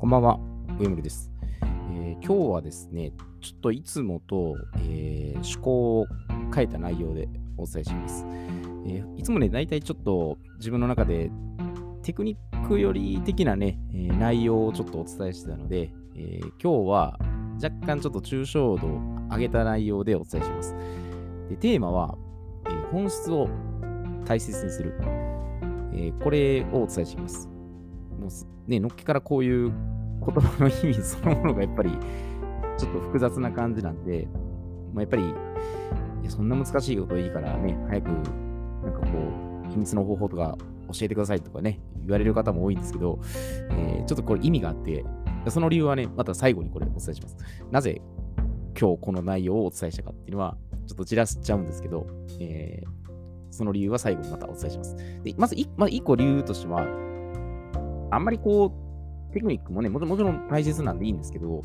こんばんは、上森です、えー今日はですね、ちょっといつもと、えー趣向を変えた内容でお伝えします。えーいつもね、大体ちょっと自分の中でテクニックより的なね、え内容をちょっとお伝えしてたので、え今日は若干ちょっと抽象度を上げた内容でお伝えします。でテーマは、え本質を大切にする。えこれをお伝えします。もうね、のっけからこういう言葉の意味そのものがやっぱりちょっと複雑な感じなんで、まあ、やっぱりいやそんな難しいこといいからね、早くなんかこう、秘密の方法とか教えてくださいとかね、言われる方も多いんですけど、えーちょっとこれ意味があって、その理由はね、また最後にこれお伝えします。なぜ今日この内容をお伝えしたかっていうのは、ちょっとじらしちゃうんですけど、えーその理由は最後にまたお伝えします。でまず一、まあ、一個理由としては、あんまりこう、テクニックもね、もちろん大切なんでいいんですけど、や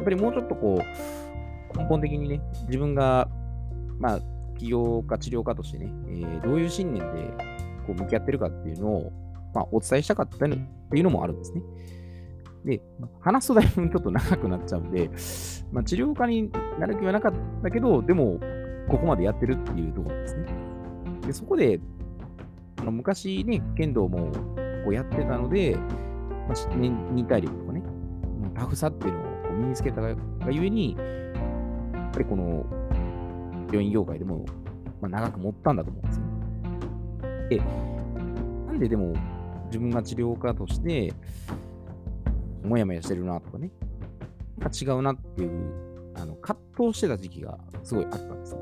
っぱりもうちょっとこう、根本的にね、自分が、まあ、起業家、治療家としてね、えーどういう信念でこう向き合ってるかっていうのを、まあ、お伝えしたかったっていうのもあるんですね。で、話すとだいぶちょっと長くなっちゃうんで、まあ、治療家になる気はなかったけど、でも、ここまでやってるっていうところですね。で、そこで、あの昔ね、剣道もやってたので、まあね忍耐力とかね、タフさっていうのをう身につけたがゆえに、やっぱりこの病院業界でも、まあ、長く持ったんだと思うんですよね。で、なんででも自分が治療家として、もやもやしてるなとかね、なんか違うなっていう、あの葛藤してた時期がすごいあったんですね。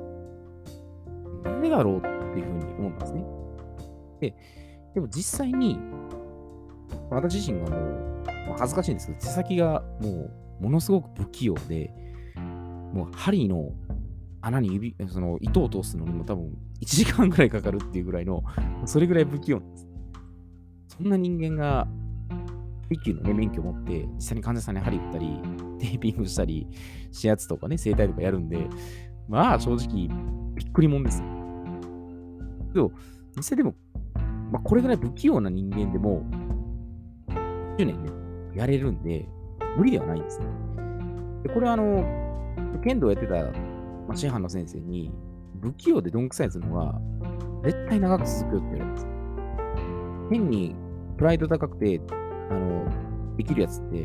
なんでだろうっていうふうに思ったんですね。で、でも実際に、私自身がもう、まあ恥ずかしいんですけど、手先がもう、ものすごく不器用で、もう針の穴に指、その糸を通すのにも多分1時間ぐらいかかるっていうぐらいの、それぐらい不器用なんです。そんな人間が、一級のね、免許を持って、実際に患者さんに針打ったり、テーピングしたり、指圧とかね、整体とかやるんで、まあ正直、びっくりもんですよ。けど、実際でも、まあ、これぐらい不器用な人間でも、10年ね、やれるんで、無理ではないんですね。でこれはあの、剣道やってた、まあ、師範の先生に、不器用でどんくさいやつのは、絶対長く続くよって言われます。変にプライド高くて、あの、できるやつって、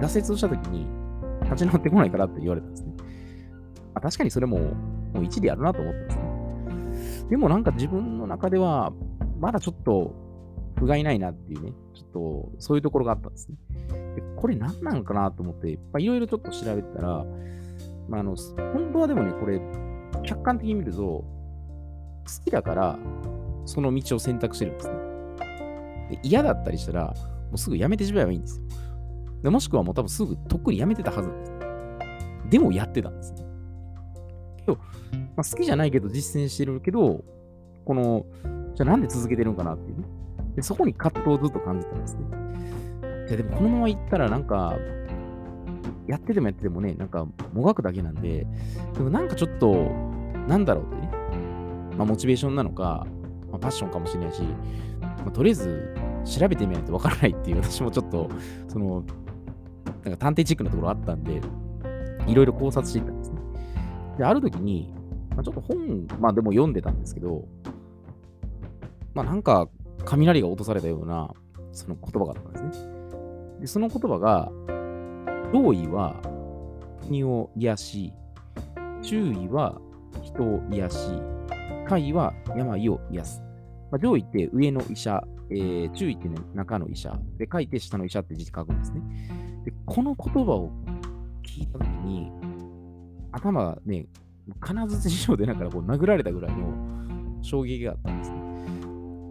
挫折をしたときに立ち直ってこないからって言われたんですね。あ確かにそれも、もう一理あるなと思ったんですね。でもなんか自分の中では、まだちょっと、不甲斐ないなっていうね、ちょっと、そういうところがあったんですね。でこれ何なのかなと思って、いろいろちょっと調べてたら、まあ、あの、本当はでもね、これ、客観的に見ると、好きだから、その道を選択してるんですね。で嫌だったりしたら、もうすぐやめてしまえばいいんですよ。でもしくはもう多分すぐとっくにやめてたはずで。でもやってたんですね。けど、まあ、好きじゃないけど実践してるけど、この、じゃあなんで続けてるんかなっていうね。でそこに葛藤をずっと感じてたんですね。いやでもこのまま行ったらなんか、やっててもやっててもね、なんかもがくだけなんで、でもなんかちょっと、なんだろうってね。まあモチベーションなのか、まあ、パッションかもしれないし、まあ、とりあえず調べてみないとわからないっていう、私もちょっと、その、なんか探偵チックなところあったんで、いろいろ考察していったんですね。で、ある時に、まあ、ちょっと本、まあでも読んでたんですけど、まあなんか雷が落とされたような、その言葉があったんですね。で、その言葉が、上位は国を癒し、注意は人を癒し、下位は病を癒す。まあ、上位って上の医者、えー注意って、ね、中の医者、で、書いて下の医者って字書くんですね。で、この言葉を聞いたときに、頭がね、金槌以上でなんかこう殴られたぐらいの衝撃があったんですね。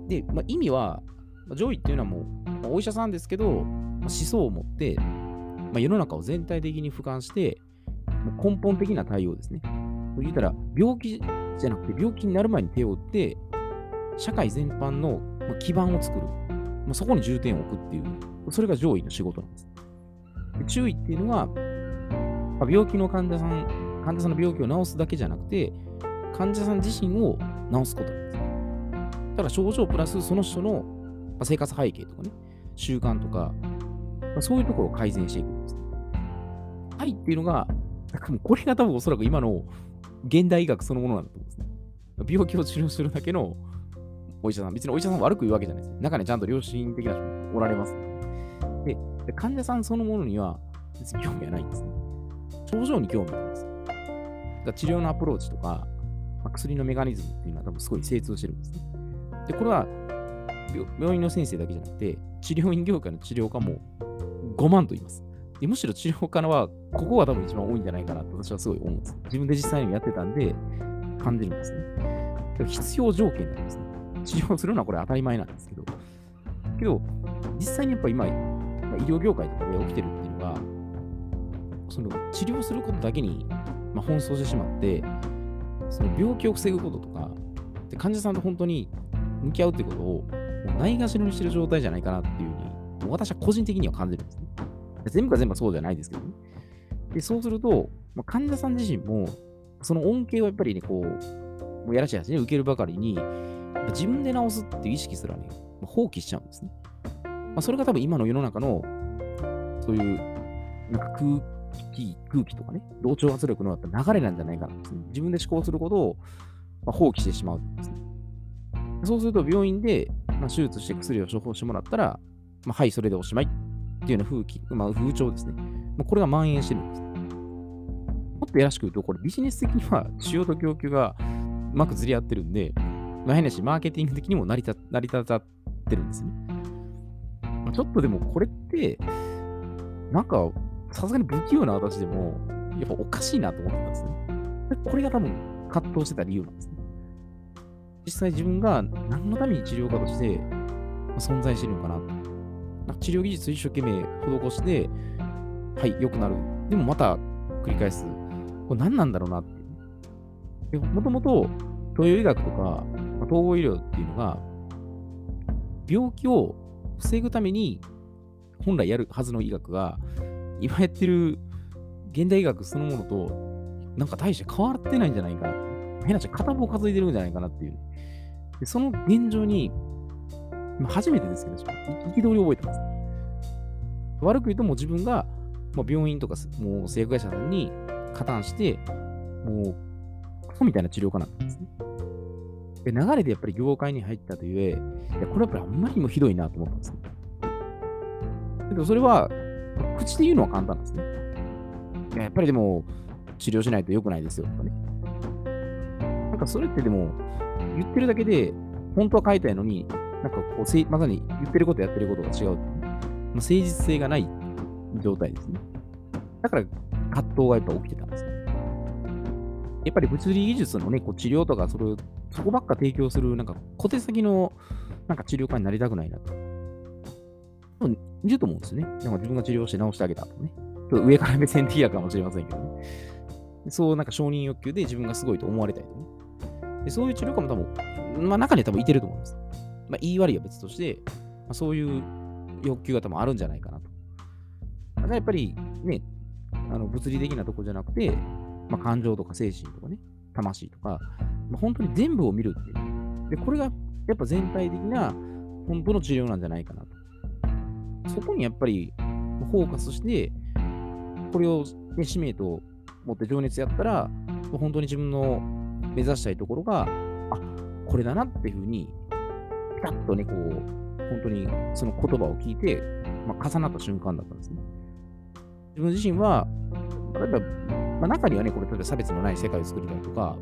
で、まあ、意味は、ま上位っていうのはもう、まあお医者さんですけど、まあ思想を持って、まあ、世の中を全体的に俯瞰して、もう根本的な対応ですね。言ったら、病気じゃなくて、病気になる前に手を打って、社会全般の基盤を作る。まあそこに重点を置くっていう、それが上位の仕事なんです。で注意っていうのは、まあ病気の患者さん、患者さんの病気を治すだけじゃなくて、患者さん自身を治すことなんです。だから症状プラスその人の生活背景とかね、習慣とか、まあ、そういうところを改善していくんですね。はいっていうのが、これが多分おそらく今の現代医学そのものなんだと思うんですね。病気を治療するだけのお医者さん、別にお医者さん悪く言うわけじゃないです。中にちゃんと良心的な人もおられます、で。で、患者さんそのものには別に興味はないんですね。症状に興味があるんですよ。だ治療のアプローチとか、まあ、薬のメカニズムっていうのは多分すごい精通してるんですね。で、これは病院の先生だけじゃなくて、治療院業界の治療家も5万と言います。でむしろ治療家のは、ここが多分一番多いんじゃないかなと私はすごい思うんです。自分で実際にやってたんで、感じるんですね。必要条件なんですね。治療するのはこれ当たり前なんですけど。けど、実際にやっぱ今、医療業界とかで起きてるっていうのが、その治療することだけに、まあ、奔走してしまって、その病気を防ぐこととか、で患者さんと本当に向き合うってことを、ないがしろにしてる状態じゃないかなっていうふうに、私は個人的には感じるんですね。全部が全部そうじゃないですけどね。で、そうすると、まあ、患者さん自身も、その恩恵をやっぱりね、こう、もうやらしい話ね、受けるばかりに、自分で治すっていう意識すらね、放棄しちゃうんですね。まあ、それが多分今の世の中の、そういう、空気、空気とかね、同調圧力の流れなんじゃないかな、ね。自分で思考することを、まあ、放棄してしまうんですね。そうすると病院で、まあ、手術して薬を処方してもらったら、まあ、はい、それでおしまいっていうような風気、まあ、風潮ですね。まあ、これが蔓延してるんです。もっとやらしく言うと、これビジネス的には需要と供給がうまくずり合ってるんで、まあ、変なし、マーケティング的にも成り立成り立ってるんですね。まあ、ちょっとでもこれって、なんか、さすがに不器用な私でも、やっぱおかしいなと思ってたんですね。これが多分葛藤してた理由なんですね。実際自分が何のために治療家として存在してるのかな。な治療技術一生懸命施して、はい、良くなる。でもまた繰り返す。これ何なんだろうなって。もともと東洋医学とか、統合医療っていうのが、病気を防ぐために本来やるはずの医学が、今やってる現代医学そのものと、なんか大して変わってないんじゃないかな。変な話、片棒数えてるんじゃないかなっていう。でその現状に、初めてですけど、憤りを覚えてます。悪く言うともう自分が、まあ、病院とかもう製薬会社さんに加担して、もう、クソみたいな治療家なんですね。で、流れでやっぱり業界に入ったというえ、いや、これはやっぱりあんまりにもひどいなと思ったんですね。けど、それは、口で言うのは簡単なんですね。いや、やっぱりでも、治療しないと良くないですよとかね。なんかそれってでも、言ってるだけで、本当は書いたいのに、なんかこう、まさに言ってることやってることが違う。まあ、誠実性がない状態ですね。だから葛藤がやっぱ起きてたんですよ。やっぱり物理技術のね、こう治療とか、それそこばっか提供する、なんか小手先のなんか治療家になりたくないなと。いると思うんですね。なんか自分が治療して治してあげたとね。と上から目線的やかもしれませんけどね。そうなんか承認欲求で自分がすごいと思われたいとね。でそういう治療家も多分、まあ中には多分いてると思うんです。まあ言い悪いは別として、まあ、そういう欲求が多分あるんじゃないかなと。だからやっぱりね、あの物理的なとこじゃなくて、まあ、感情とか精神とかね、魂とか、まあ、本当に全部を見るっていう。で、これがやっぱ全体的な本当の治療なんじゃないかなと。そこにやっぱりフォーカスして、これを、ね、使命と持って情熱やったら、本当に自分の目指したいところが、あ、これだなっていうふうに、ピタッとね、こう、本当にその言葉を聞いて、まあ、重なった瞬間だったんですね。自分自身は、例えば、まあ、中にはね、これ、例えば差別のない世界を作りたいとか、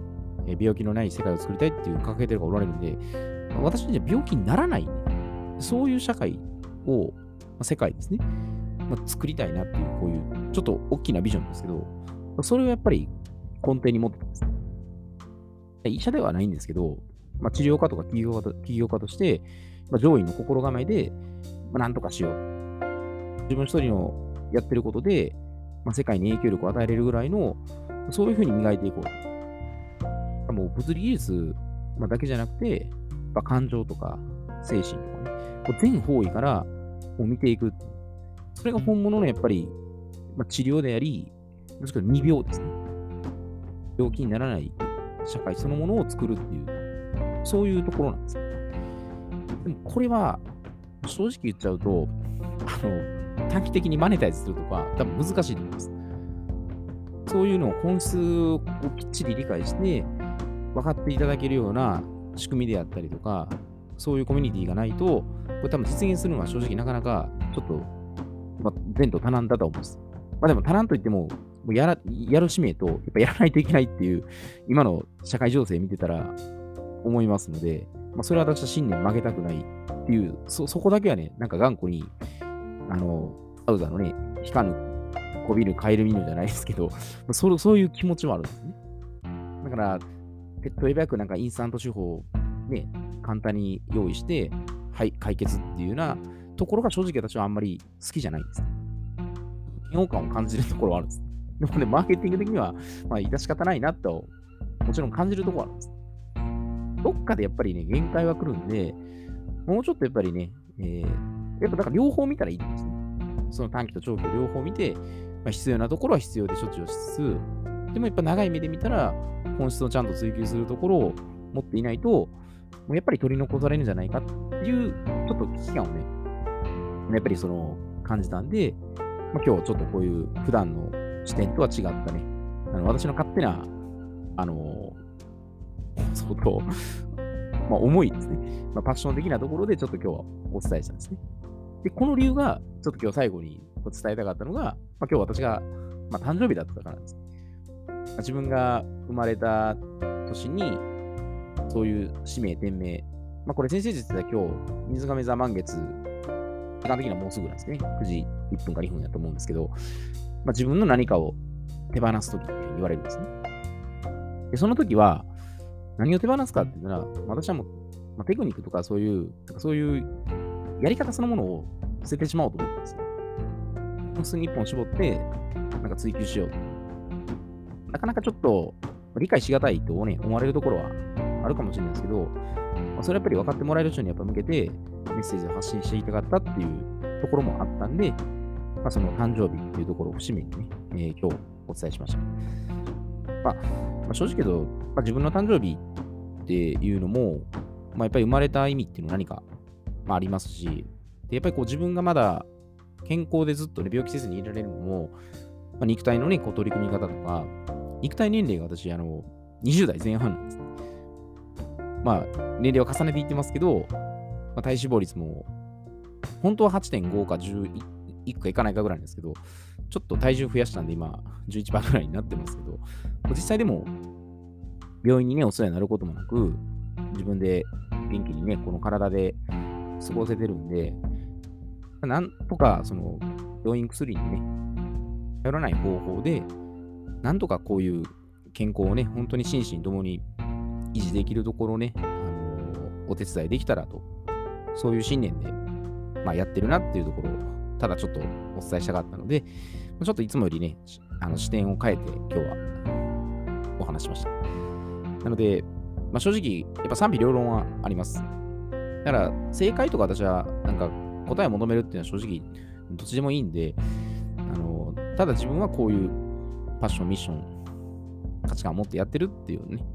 え病気のない世界を作りたいっていう掲げてる方がおられるんで、まあ、私たちは病気にならない、ね、そういう社会を、ま、世界ですね、まあ、作りたいなっていう、こういう、ちょっと大きなビジョンですけど、それをやっぱり根底に持ってたんです。医者ではないんですけど、まあ、治療家とか企業家と企業家として、まあ、上位の心構えで、まあ、なんとかしよう。自分一人のやってることで、まあ、世界に影響力を与えれるぐらいの、そういうふうに磨いていこう。もう物理技術だけじゃなくて、まあ、感情とか精神とかね、全方位からこう見ていく。それが本物のやっぱり、まあ、治療であり、もしくは未病ですね。病気にならない社会そのものを作るっていう、そういうところなんです。でもこれは、正直言っちゃうと、あの、短期的にマネタイズするとか、多分難しいと思います。そういうのを本質をきっちり理解して、分かっていただけるような仕組みであったりとか、そういうコミュニティがないと、これ多分実現するのは正直なかなかちょっと、まあ、前途多難だと思うんです。まあでも多難といっても、もうやらやる使命と、やっぱやらないといけないっていう、今の社会情勢見てたら思いますので、まあ、それは私は信念曲げたくないっていう、そ、そこだけはね、なんか頑固に、あの、アウザのね、引かぬ、こびる、カエル見るじゃないですけど、そそういう気持ちはあるんですね。だから、ペットウェブ役なんかインスタント手法をね、簡単に用意して、はい、解決っていうようなところが正直私はあんまり好きじゃないんですね。嫌悪感を感じるところはあるんです。でもね、マーケティング的には、まあ、致し方ないなと、もちろん感じるところはあるんです。どっかでやっぱりね、限界は来るんで、もうちょっとやっぱりね、えー、やっぱだから両方見たらいいんですね。その短期と長期を両方見て、まあ、必要なところは必要で処置をしつつ、でもやっぱ長い目で見たら、本質をちゃんと追求するところを持っていないと、もうやっぱり取り残されるんじゃないかっていう、ちょっと危機感をね、やっぱりその感じたんで、まあ、今日ちょっとこういう普段の視点とは違ったね、あの私の勝手な、あのー、相当まあ、重いですね、まあ、パッション的なところでちょっと今日はお伝えしたんですね。で、この理由が、ちょっと今日最後に伝えたかったのが、まあ、今日私が、まあ、誕生日だったからです。自分が生まれた年に、そういう使命、天命、まあ、これ先生術では今日、水亀座満月、時間的にはもうすぐなんですね。9時1分か2分だと思うんですけど、まあ、自分の何かを手放すときって言われるんですね。で、その時は、何を手放すかって言ったら、私はもう、まあ、テクニックとかそういう、そういうやり方そのものを捨ててしまおうと思ったんですよ。本数に1本絞って、なんか追求しようと。なかなかちょっと理解しがたいと、ね、思われるところはあるかもしれないですけど、まあ、それやっぱり分かってもらえる人にやっぱ向けてメッセージを発信していたかったっていうところもあったんで、まあ、その誕生日っていうところを節目にね、えー、今日お伝えしました。まあ、まあ、正直言うと、まあ、自分の誕生日っていうのも、まあ、やっぱり生まれた意味っていうのは何か、まあ、ありますし、でやっぱりこう自分がまだ健康でずっと、ね、病気せずにいられるのも、まあ、肉体のね、こう取り組み方とか、肉体年齢が私、あの、20代前半なんです、ね。まあ、年齢を重ねていってますけど、まあ、体脂肪率も、本当は8.5か11かいかないかぐらいなんですけど、ちょっと体重増やしたんで、今、11%ぐらいになってますけど、実際でも、病院にね、お世話になることもなく、自分で元気にね、この体で過ごせてるんで、なんとか、その、病院薬にね、頼らない方法で、なんとかこういう健康をね、本当に心身ともに維持できるところをね、あの、お手伝いできたらと、そういう信念で、まあ、やってるなっていうところを、ただちょっとお伝えしたかったので、ちょっといつもよりね、あの視点を変えて今日はお話しました。なので、まあ、正直、やっぱ賛否両論はあります。だから、正解とか私は、なんか答えを求めるっていうのは正直、どっちでもいいんで、あのただ自分はこういうパッション、ミッション、価値観を持ってやってるっていうね、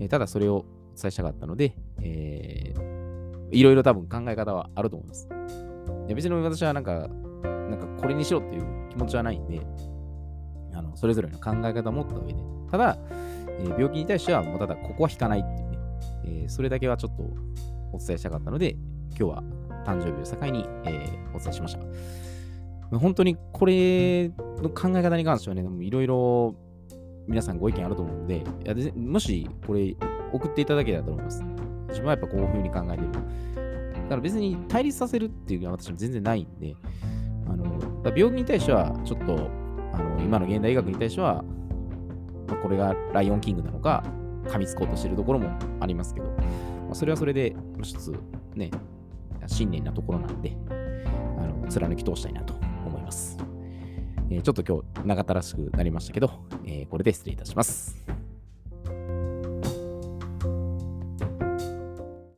えー、ただそれをお伝えしたかったので、えー、いろいろ多分考え方はあると思います。いや別に私は、なんかこれにしろっていう気持ちはないんで、あのそれぞれの考え方を持った上で、ただ、えー、病気に対してはもうただここは引かないっていうね、えー、それだけはちょっとお伝えしたかったので、今日は誕生日を境に、えー、お伝えしました。本当にこれの考え方に関してはね、いろいろ皆さんご意見あると思うので、いやでもしこれ送っていただけたらと思います。自分はやっぱこういう風に考えてる。だから別に対立させるっていうのは私も全然ないんで、病気に対してはちょっとあの今の現代医学に対しては、まあ、これがライオンキングなのか、噛みつこうとしてるところもありますけど、まあ、それはそれで一つね、信念なところなんで、あの貫き通したいなと思います。えー、ちょっと今日長たらしくなりましたけど、えー、これで失礼いたします。